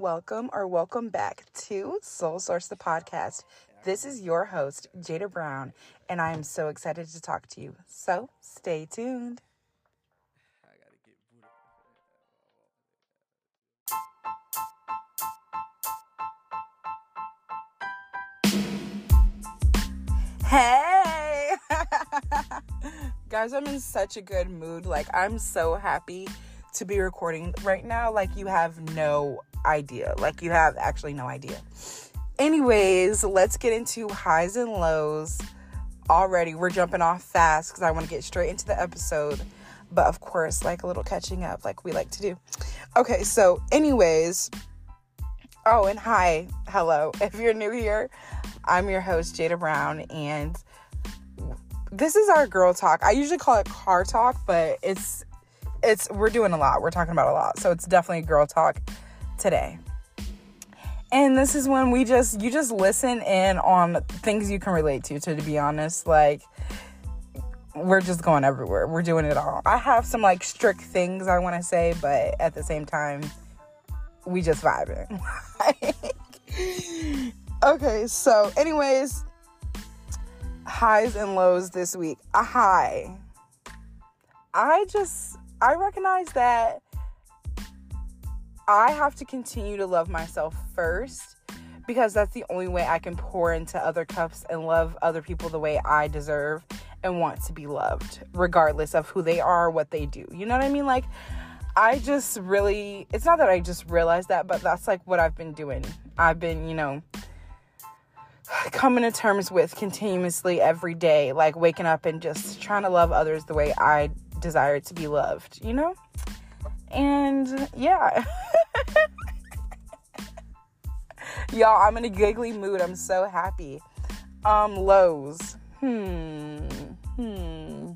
welcome or welcome back to Soul Source the podcast. This is your host, Jada Brown, and I am so excited to talk to you. So stay tuned. Hey! Guys, I'm in such a good mood. Like, I'm so happy to be recording right now. Like, you have no idea. Like, you have actually no idea. Anyways, let's get into highs and lows. Already, we're jumping off fast because I want to get straight into the episode. But of course, like a little catching up, like we like to do. Okay, so, anyways, oh, and hi, hello. If you're new here, I'm your host, Jada Brown, and this is our girl talk. I usually call it car talk, but it's it's we're doing a lot. We're talking about a lot. So it's definitely girl talk today. And this is when we just you just listen in on things you can relate to, to, to be honest. Like we're just going everywhere. We're doing it all. I have some like strict things I want to say, but at the same time, we just vibing. okay, so anyways, highs and lows this week. A high. I just I recognize that I have to continue to love myself first because that's the only way I can pour into other cups and love other people the way I deserve and want to be loved, regardless of who they are, what they do. You know what I mean? Like, I just really, it's not that I just realized that, but that's like what I've been doing. I've been, you know, coming to terms with continuously every day, like waking up and just trying to love others the way I desire to be loved, you know? And yeah. Y'all, I'm in a giggly mood. I'm so happy. Um, lows. Hmm. Hmm.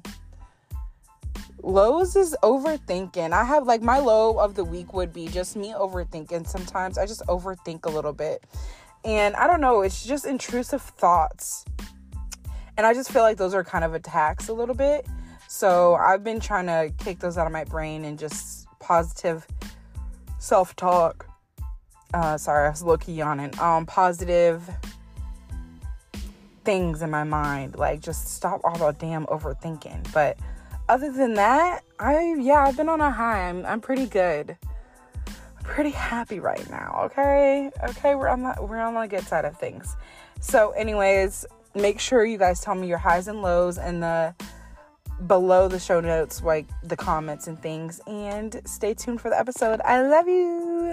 Lows is overthinking. I have like my low of the week would be just me overthinking. Sometimes I just overthink a little bit. And I don't know, it's just intrusive thoughts. And I just feel like those are kind of attacks a little bit. So I've been trying to kick those out of my brain and just positive self talk. Uh, sorry, I was low key yawning. Um, positive things in my mind. Like just stop all the damn overthinking. But other than that, I yeah, I've been on a high. I'm I'm pretty good. I'm pretty happy right now. Okay, okay, we're on the we're on the good side of things. So, anyways, make sure you guys tell me your highs and lows and the below the show notes, like the comments and things. And stay tuned for the episode. I love you.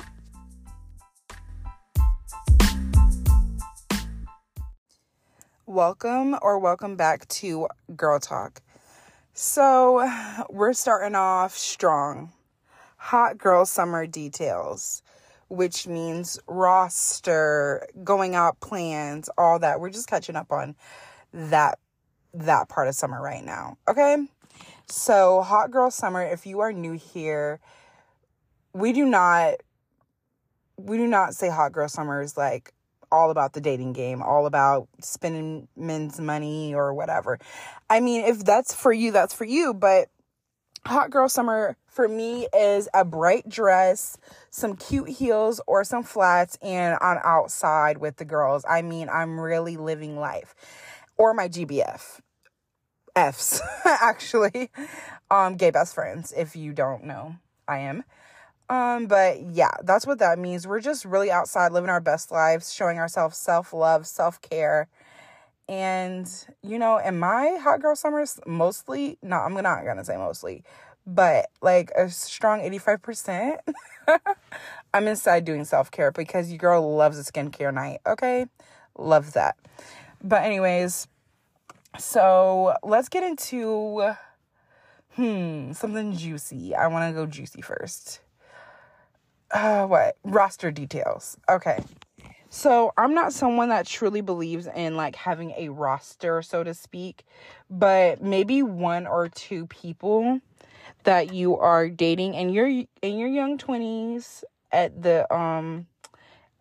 Welcome or welcome back to Girl Talk. So, we're starting off strong. Hot girl summer details, which means roster, going out plans, all that. We're just catching up on that that part of summer right now. Okay? So, hot girl summer, if you are new here, we do not we do not say hot girl summer is like all about the dating game, all about spending men's money or whatever. I mean, if that's for you, that's for you, but hot girl summer for me is a bright dress, some cute heels or some flats and on outside with the girls. I mean, I'm really living life. Or my GBF. F's actually. Um gay best friends if you don't know. I am. Um, but yeah, that's what that means. We're just really outside living our best lives, showing ourselves self love, self care. And, you know, in my hot girl summers, mostly, no, I'm not gonna say mostly, but like a strong 85%, I'm inside doing self care because your girl loves a skincare night, okay? Love that. But, anyways, so let's get into, hmm, something juicy. I wanna go juicy first uh, what roster details. Okay. So, I'm not someone that truly believes in like having a roster, so to speak, but maybe one or two people that you are dating and you're in your young 20s at the um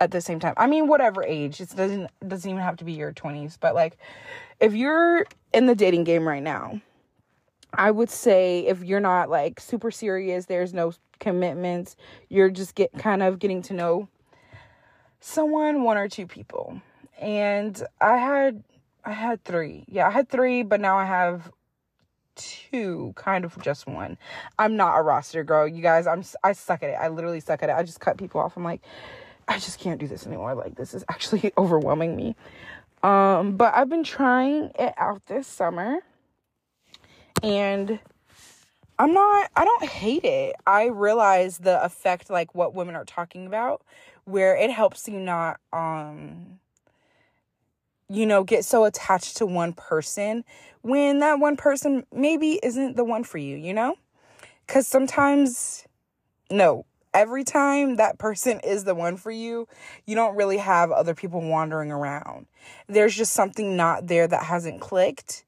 at the same time. I mean, whatever age. It doesn't doesn't even have to be your 20s, but like if you're in the dating game right now, I would say if you're not like super serious, there's no commitments, you're just get kind of getting to know someone, one or two people. And I had I had 3. Yeah, I had 3, but now I have two, kind of just one. I'm not a roster girl, you guys. I'm I suck at it. I literally suck at it. I just cut people off. I'm like, I just can't do this anymore. Like this is actually overwhelming me. Um, but I've been trying it out this summer, and I'm not. I don't hate it. I realize the effect, like what women are talking about, where it helps you not um you know, get so attached to one person when that one person maybe isn't the one for you, you know? Because sometimes, no, every time that person is the one for you, you don't really have other people wandering around. There's just something not there that hasn't clicked.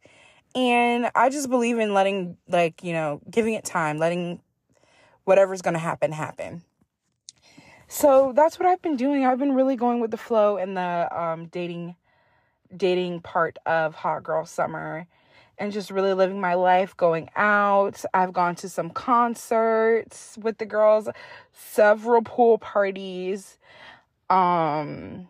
And I just believe in letting, like, you know, giving it time, letting whatever's going to happen happen. So that's what I've been doing. I've been really going with the flow and the um, dating dating part of Hot Girl Summer and just really living my life, going out. I've gone to some concerts with the girls, several pool parties, um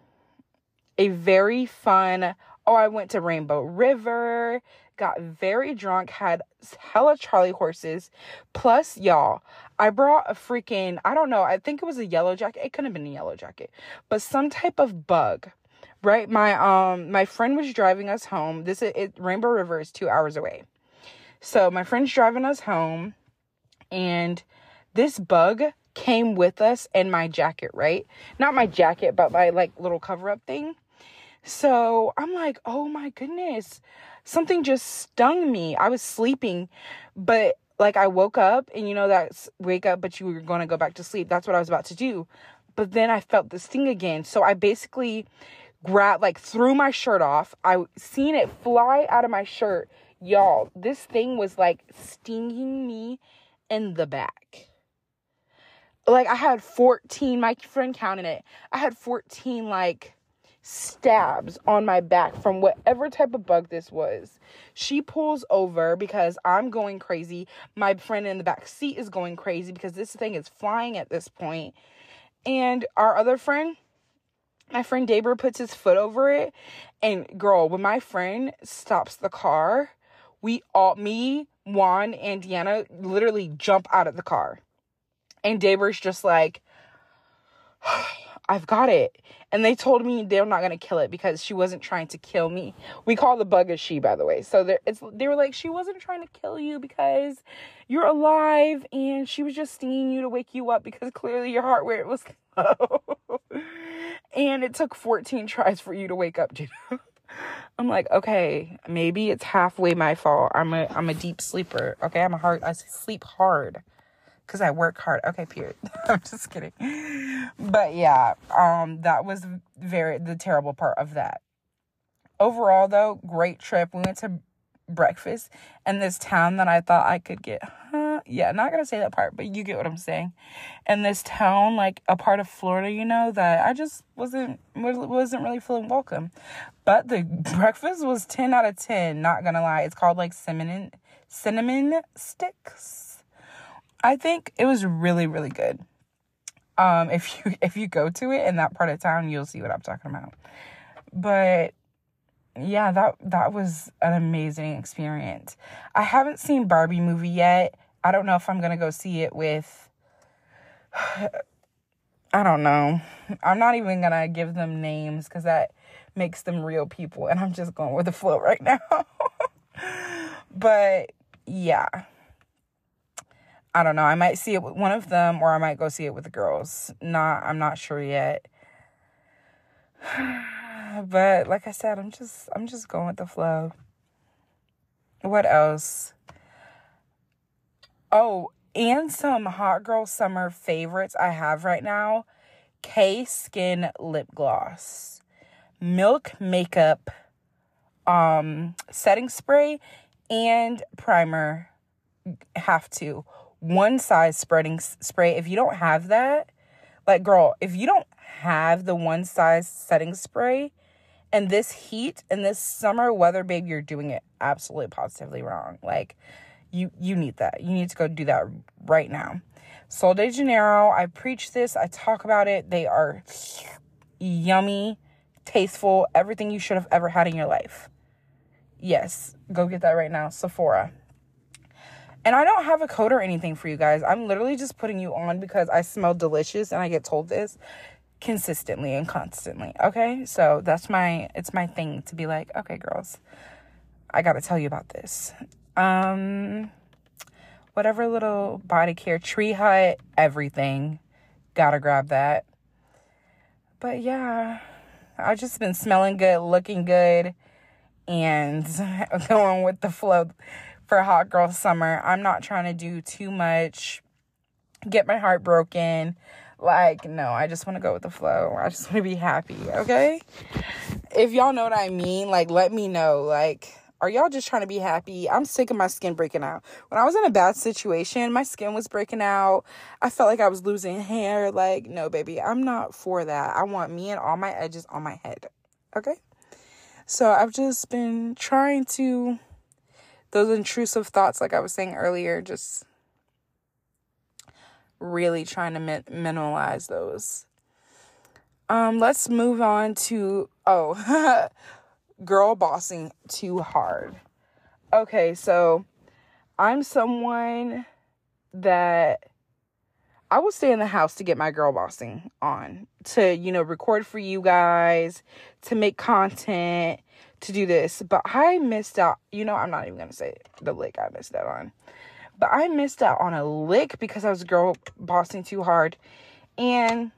a very fun Oh, I went to Rainbow River, got very drunk, had hella Charlie horses. Plus, y'all, I brought a freaking, I don't know, I think it was a yellow jacket. It couldn't have been a yellow jacket, but some type of bug right my um my friend was driving us home. This is it, rainbow river is two hours away. So my friend's driving us home and this bug came with us in my jacket right? Not my jacket but my like little cover up thing. So i'm like oh my goodness something just stung me. I was sleeping but like i woke up and you know that's wake up but you were going to go back to sleep. That's what i was about to do. But then i felt this thing again. So i basically grab like threw my shirt off. I seen it fly out of my shirt. Y'all, this thing was like stinging me in the back. Like I had 14, my friend counted it. I had 14 like stabs on my back from whatever type of bug this was. She pulls over because I'm going crazy. My friend in the back seat is going crazy because this thing is flying at this point. And our other friend, my friend Daber puts his foot over it. And girl, when my friend stops the car, we all, me, Juan, and Deanna literally jump out of the car. And Daber's just like, I've got it. And they told me they're not gonna kill it because she wasn't trying to kill me. We call the bug a she, by the way. So it's they were like, she wasn't trying to kill you because you're alive, and she was just stinging you to wake you up because clearly your heart rate was. and it took 14 tries for you to wake up, Gina. I'm like, okay, maybe it's halfway my fault. I'm a I'm a deep sleeper. Okay, I'm a hard I sleep hard because I work hard. Okay, period. I'm just kidding. But yeah, um, that was very the terrible part of that. Overall, though, great trip. We went to breakfast in this town that I thought I could get. Yeah, not gonna say that part, but you get what I'm saying. And this town, like a part of Florida, you know, that I just wasn't wasn't really feeling welcome. But the breakfast was ten out of ten. Not gonna lie, it's called like cinnamon cinnamon sticks. I think it was really really good. Um, if you if you go to it in that part of town, you'll see what I'm talking about. But yeah, that that was an amazing experience. I haven't seen Barbie movie yet. I don't know if I'm going to go see it with I don't know. I'm not even going to give them names cuz that makes them real people and I'm just going with the flow right now. but yeah. I don't know. I might see it with one of them or I might go see it with the girls. Not I'm not sure yet. but like I said, I'm just I'm just going with the flow. What else? Oh, and some hot girl summer favorites I have right now. K Skin lip gloss. Milk makeup um setting spray and primer have to one size spreading spray if you don't have that like girl if you don't have the one size setting spray and this heat and this summer weather, babe, you're doing it absolutely positively wrong. Like you you need that. You need to go do that right now. Sol de Janeiro, I preach this, I talk about it. They are yummy, tasteful, everything you should have ever had in your life. Yes, go get that right now, Sephora. And I don't have a code or anything for you guys. I'm literally just putting you on because I smell delicious and I get told this consistently and constantly. Okay? So that's my it's my thing to be like, okay, girls, I got to tell you about this. Um whatever little body care, tree hut, everything. Got to grab that. But yeah, I've just been smelling good, looking good and going with the flow for hot girl summer. I'm not trying to do too much, get my heart broken. Like, no, I just want to go with the flow. I just want to be happy, okay? If y'all know what I mean, like, let me know. Like, are y'all just trying to be happy? I'm sick of my skin breaking out. When I was in a bad situation, my skin was breaking out. I felt like I was losing hair. Like, no, baby, I'm not for that. I want me and all my edges on my head, okay? So I've just been trying to those intrusive thoughts, like I was saying earlier, just really trying to min- minimize those. Um, let's move on to oh, girl bossing too hard. Okay, so I'm someone that I will stay in the house to get my girl bossing on, to, you know, record for you guys, to make content, to do this, but I missed out. You know, I'm not even gonna say the lick I missed out on, but I missed out on a lick because I was girl bossing too hard. And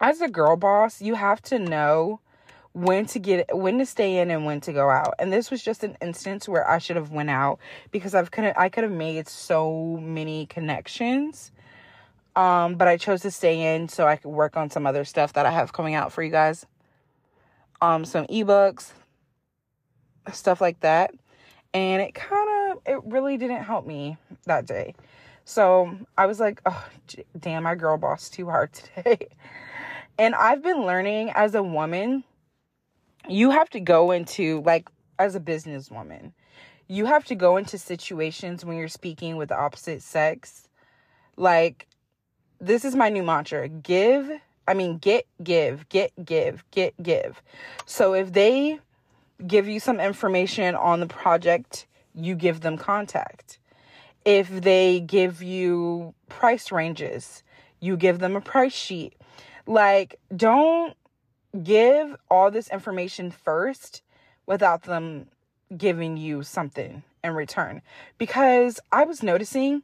as a girl boss, you have to know when to get when to stay in and when to go out. And this was just an instance where I should have went out because I've could I could have made so many connections. Um, but I chose to stay in so I could work on some other stuff that I have coming out for you guys. Um, some ebooks, stuff like that. And it kind of, it really didn't help me that day. So I was like, oh, damn, my girl boss too hard today. and I've been learning as a woman, you have to go into, like, as a businesswoman, you have to go into situations when you're speaking with the opposite sex. Like, this is my new mantra give, I mean, get, give, get, give, get, give. So if they give you some information on the project, you give them contact. If they give you price ranges, you give them a price sheet. Like, don't give all this information first without them giving you something in return. Because I was noticing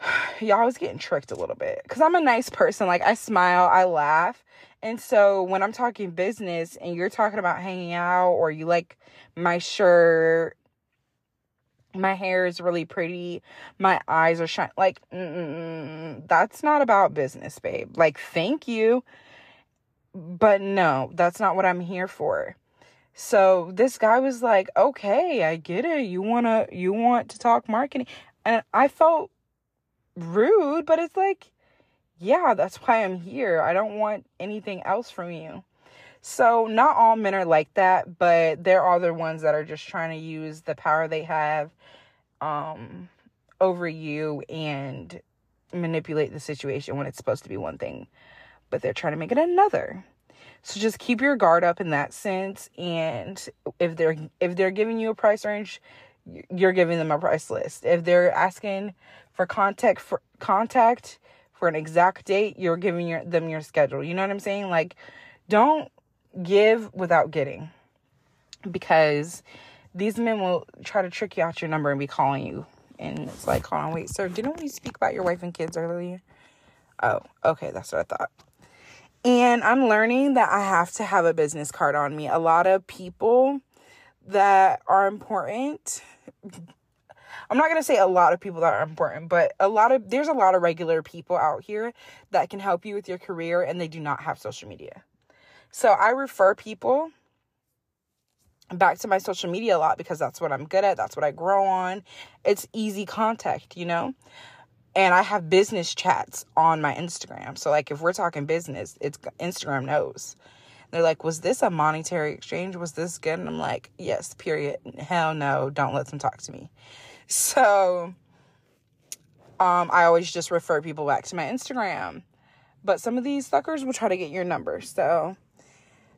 y'all was getting tricked a little bit. Because I'm a nice person. Like, I smile, I laugh. And so when I'm talking business and you're talking about hanging out or you like my shirt, my hair is really pretty, my eyes are shine like that's not about business, babe. Like thank you, but no, that's not what I'm here for. So this guy was like, "Okay, I get it. You want to you want to talk marketing." And I felt rude, but it's like yeah, that's why I'm here. I don't want anything else from you. So, not all men are like that, but there are the ones that are just trying to use the power they have um, over you and manipulate the situation when it's supposed to be one thing, but they're trying to make it another. So just keep your guard up in that sense and if they're if they're giving you a price range, you're giving them a price list. If they're asking for contact for contact for an exact date, you're giving your, them your schedule. You know what I'm saying? Like, don't give without getting because these men will try to trick you out your number and be calling you. And it's like, hold on, wait, sir, didn't we speak about your wife and kids earlier? Oh, okay, that's what I thought. And I'm learning that I have to have a business card on me. A lot of people that are important I'm not going to say a lot of people that are important, but a lot of there's a lot of regular people out here that can help you with your career and they do not have social media. So I refer people back to my social media a lot because that's what I'm good at, that's what I grow on. It's easy contact, you know? And I have business chats on my Instagram. So like if we're talking business, it's Instagram knows. They're like, was this a monetary exchange? Was this good? And I'm like, yes, period. Hell no, don't let them talk to me. So um, I always just refer people back to my Instagram. But some of these suckers will try to get your number. So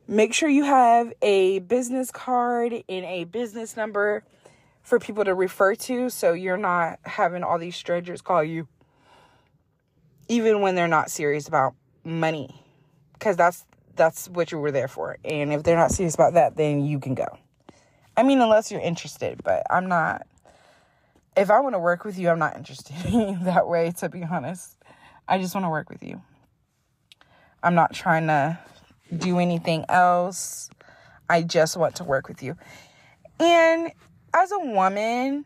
make sure you have a business card and a business number for people to refer to so you're not having all these strangers call you even when they're not serious about money because that's that's what you were there for. And if they're not serious about that then you can go. I mean unless you're interested but i'm not if i want to work with you i'm not interested in that way to be honest. I just want to work with you. I'm not trying to do anything else. I just want to work with you. And as a woman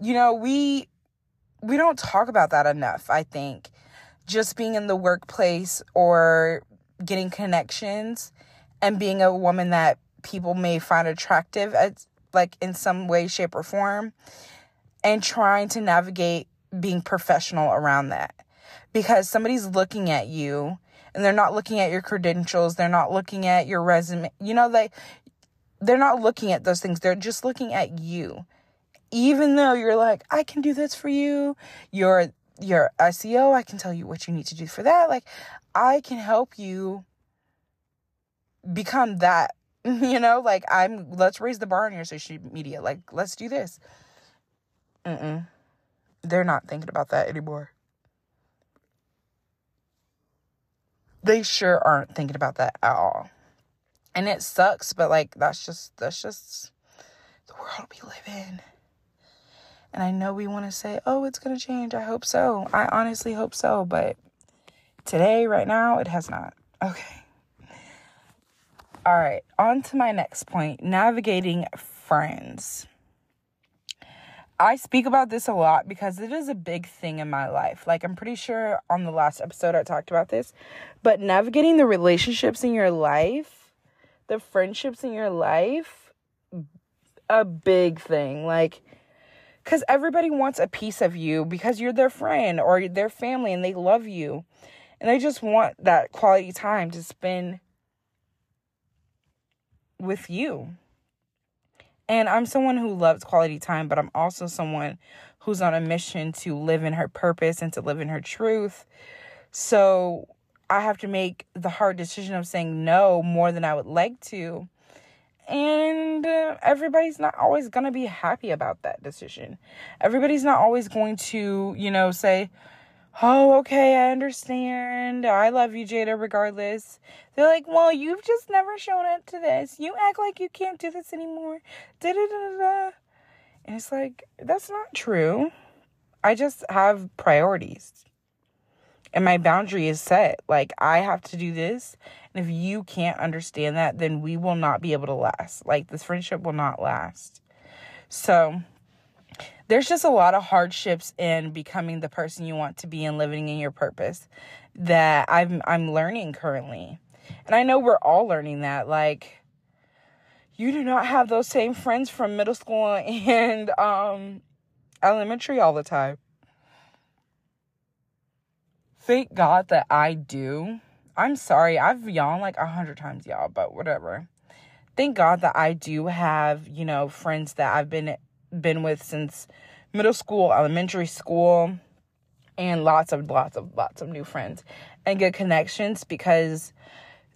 you know we we don't talk about that enough, I think. Just being in the workplace or getting connections and being a woman that people may find attractive at like in some way shape or form and trying to navigate being professional around that because somebody's looking at you and they're not looking at your credentials they're not looking at your resume you know they they're not looking at those things they're just looking at you even though you're like, I can do this for you, you're your SEO, I can tell you what you need to do for that. Like, I can help you become that. You know, like I'm. Let's raise the bar on your social media. Like, let's do this. Mm-mm. They're not thinking about that anymore. They sure aren't thinking about that at all. And it sucks, but like that's just that's just the world we live in. And I know we want to say, oh, it's going to change. I hope so. I honestly hope so. But today, right now, it has not. Okay. All right. On to my next point navigating friends. I speak about this a lot because it is a big thing in my life. Like, I'm pretty sure on the last episode I talked about this, but navigating the relationships in your life, the friendships in your life, a big thing. Like, because everybody wants a piece of you because you're their friend or their family and they love you. And they just want that quality time to spend with you. And I'm someone who loves quality time, but I'm also someone who's on a mission to live in her purpose and to live in her truth. So I have to make the hard decision of saying no more than I would like to and uh, everybody's not always going to be happy about that decision. Everybody's not always going to, you know, say, Oh, okay, I understand. I love you, Jada, regardless. They're like, Well, you've just never shown up to this. You act like you can't do this anymore. Da da da da. And it's like, That's not true. I just have priorities. And my boundary is set. Like, I have to do this and if you can't understand that, then we will not be able to last. Like this friendship will not last. So there's just a lot of hardships in becoming the person you want to be and living in your purpose that I'm I'm learning currently. And I know we're all learning that like you do not have those same friends from middle school and um elementary all the time. Thank God that I do I'm sorry. I've yawned like a hundred times, y'all, but whatever. Thank God that I do have, you know, friends that I've been been with since middle school, elementary school, and lots of lots of lots of new friends and good connections because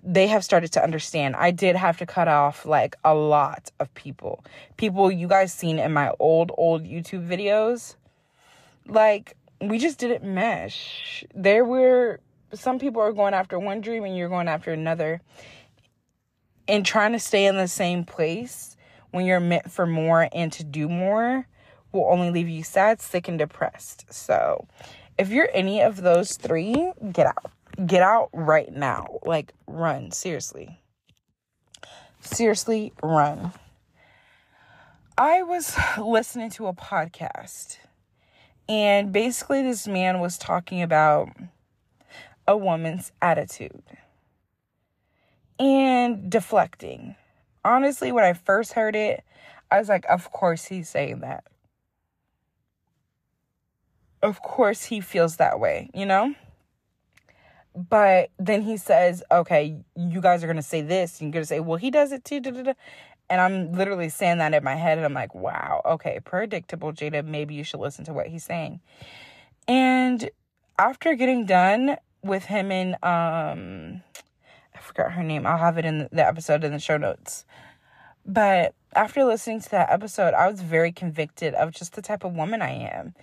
they have started to understand. I did have to cut off like a lot of people. People you guys seen in my old old YouTube videos. Like we just didn't mesh. There were some people are going after one dream and you're going after another. And trying to stay in the same place when you're meant for more and to do more will only leave you sad, sick, and depressed. So, if you're any of those three, get out. Get out right now. Like, run. Seriously. Seriously, run. I was listening to a podcast, and basically, this man was talking about a woman's attitude and deflecting. Honestly, when I first heard it, I was like, of course he's saying that. Of course he feels that way, you know? But then he says, okay, you guys are going to say this. You're going to say, well, he does it too. Da, da, da. And I'm literally saying that in my head. And I'm like, wow, okay, predictable, Jada. Maybe you should listen to what he's saying. And after getting done, with him and um I forgot her name. I'll have it in the episode in the show notes. But after listening to that episode, I was very convicted of just the type of woman I am.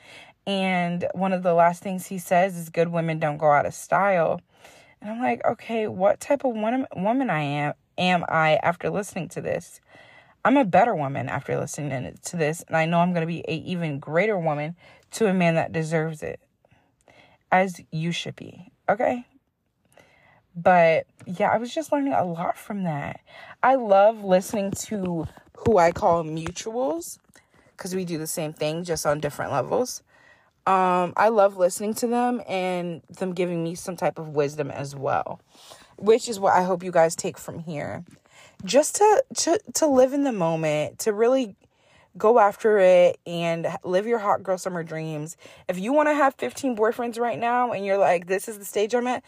And one of the last things he says is good women don't go out of style. And I'm like, okay, what type of woman woman I am am I after listening to this? I'm a better woman after listening to this, and I know I'm going to be a even greater woman to a man that deserves it. As you should be, okay? But yeah, I was just learning a lot from that. I love listening to who I call mutuals because we do the same thing just on different levels. Um, I love listening to them and them giving me some type of wisdom as well, which is what I hope you guys take from here. Just to to to live in the moment, to really go after it and live your hot girl summer dreams. If you want to have 15 boyfriends right now and you're like this is the stage I'm at,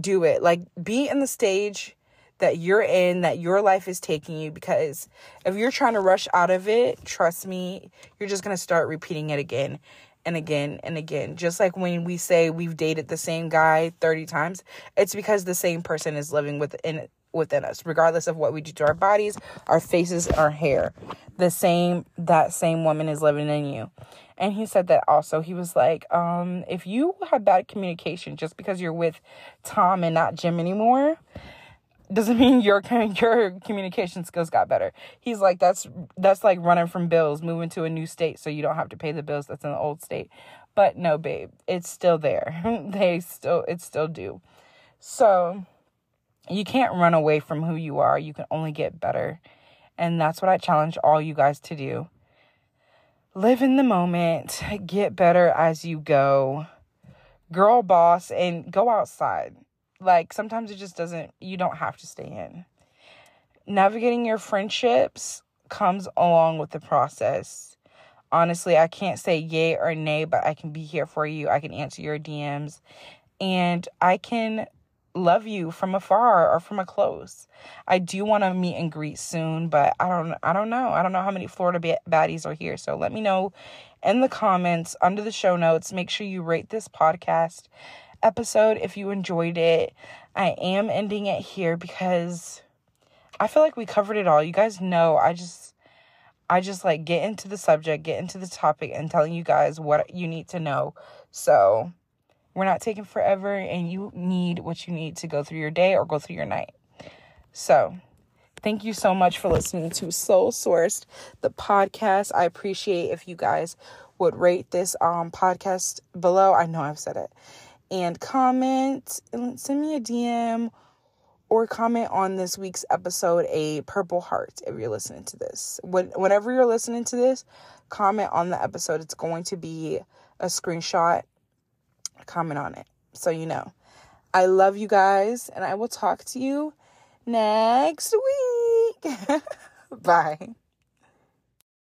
do it. Like be in the stage that you're in, that your life is taking you. Because if you're trying to rush out of it, trust me, you're just going to start repeating it again and again and again. Just like when we say we've dated the same guy 30 times, it's because the same person is living within within us regardless of what we do to our bodies our faces our hair. The same that same woman is living in you. And he said that also. He was like um if you have bad communication just because you're with tom and not jim anymore doesn't mean your your communication skills got better. He's like that's that's like running from bills, moving to a new state so you don't have to pay the bills that's in the old state. But no, babe, it's still there. they still it's still due. So you can't run away from who you are. You can only get better. And that's what I challenge all you guys to do. Live in the moment, get better as you go. Girl boss and go outside like sometimes it just doesn't, you don't have to stay in. Navigating your friendships comes along with the process. Honestly, I can't say yay or nay, but I can be here for you. I can answer your DMs and I can love you from afar or from a close. I do want to meet and greet soon, but I don't I don't know. I don't know how many Florida baddies are here. So let me know in the comments under the show notes. Make sure you rate this podcast episode if you enjoyed it. I am ending it here because I feel like we covered it all. You guys know I just I just like get into the subject, get into the topic and telling you guys what you need to know. So, we're not taking forever and you need what you need to go through your day or go through your night. So, thank you so much for listening to Soul Sourced, the podcast. I appreciate if you guys would rate this um podcast below. I know I've said it and comment and send me a DM or comment on this week's episode a purple heart if you're listening to this. When, whenever you're listening to this, comment on the episode. It's going to be a screenshot. Comment on it so you know. I love you guys, and I will talk to you next week. Bye.